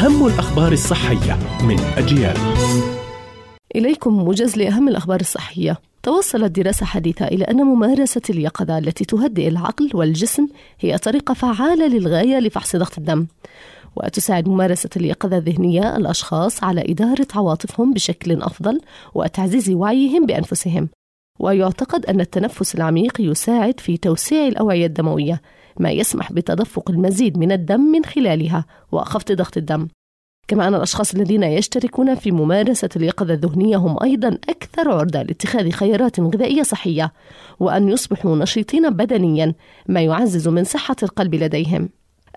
أهم الأخبار الصحية من أجيال. إليكم موجز لأهم الأخبار الصحية. توصلت دراسة حديثة إلى أن ممارسة اليقظة التي تهدئ العقل والجسم هي طريقة فعالة للغاية لفحص ضغط الدم وتساعد ممارسة اليقظة الذهنية الأشخاص على إدارة عواطفهم بشكل أفضل وتعزيز وعيهم بأنفسهم. ويعتقد أن التنفس العميق يساعد في توسيع الأوعية الدموية ما يسمح بتدفق المزيد من الدم من خلالها وخفض ضغط الدم. كما أن الأشخاص الذين يشتركون في ممارسة اليقظة الذهنية هم أيضا أكثر عرضة لاتخاذ خيارات غذائية صحية وأن يصبحوا نشيطين بدنيا ما يعزز من صحة القلب لديهم.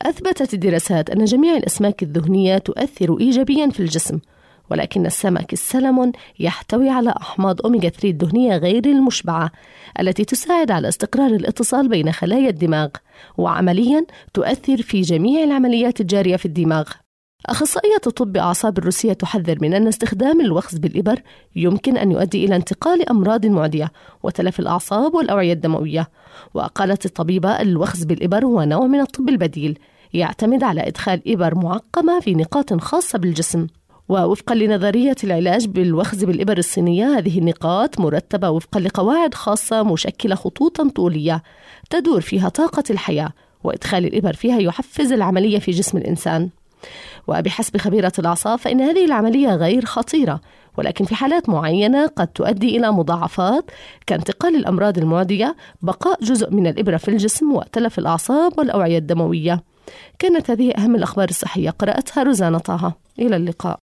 أثبتت الدراسات أن جميع الأسماك الذهنية تؤثر إيجابيا في الجسم ولكن السمك السلمون يحتوي على أحماض أوميغا 3 الدهنية غير المشبعة التي تساعد على استقرار الاتصال بين خلايا الدماغ وعمليا تؤثر في جميع العمليات الجارية في الدماغ. أخصائية طب أعصاب الروسية تحذر من أن استخدام الوخز بالإبر يمكن أن يؤدي إلى انتقال أمراض معدية وتلف الأعصاب والأوعية الدموية. وقالت الطبيبة الوخز بالإبر هو نوع من الطب البديل يعتمد على إدخال إبر معقمة في نقاط خاصة بالجسم. ووفقا لنظرية العلاج بالوخز بالإبر الصينية هذه النقاط مرتبة وفقا لقواعد خاصة مشكلة خطوطا طولية تدور فيها طاقة الحياة وإدخال الإبر فيها يحفز العملية في جسم الإنسان. وبحسب خبيرة الأعصاب فإن هذه العملية غير خطيرة ولكن في حالات معينة قد تؤدي إلى مضاعفات كانتقال الأمراض المعدية بقاء جزء من الإبرة في الجسم وتلف الأعصاب والأوعية الدموية. كانت هذه أهم الأخبار الصحية. قرأتها روزانا طه. إلى اللقاء.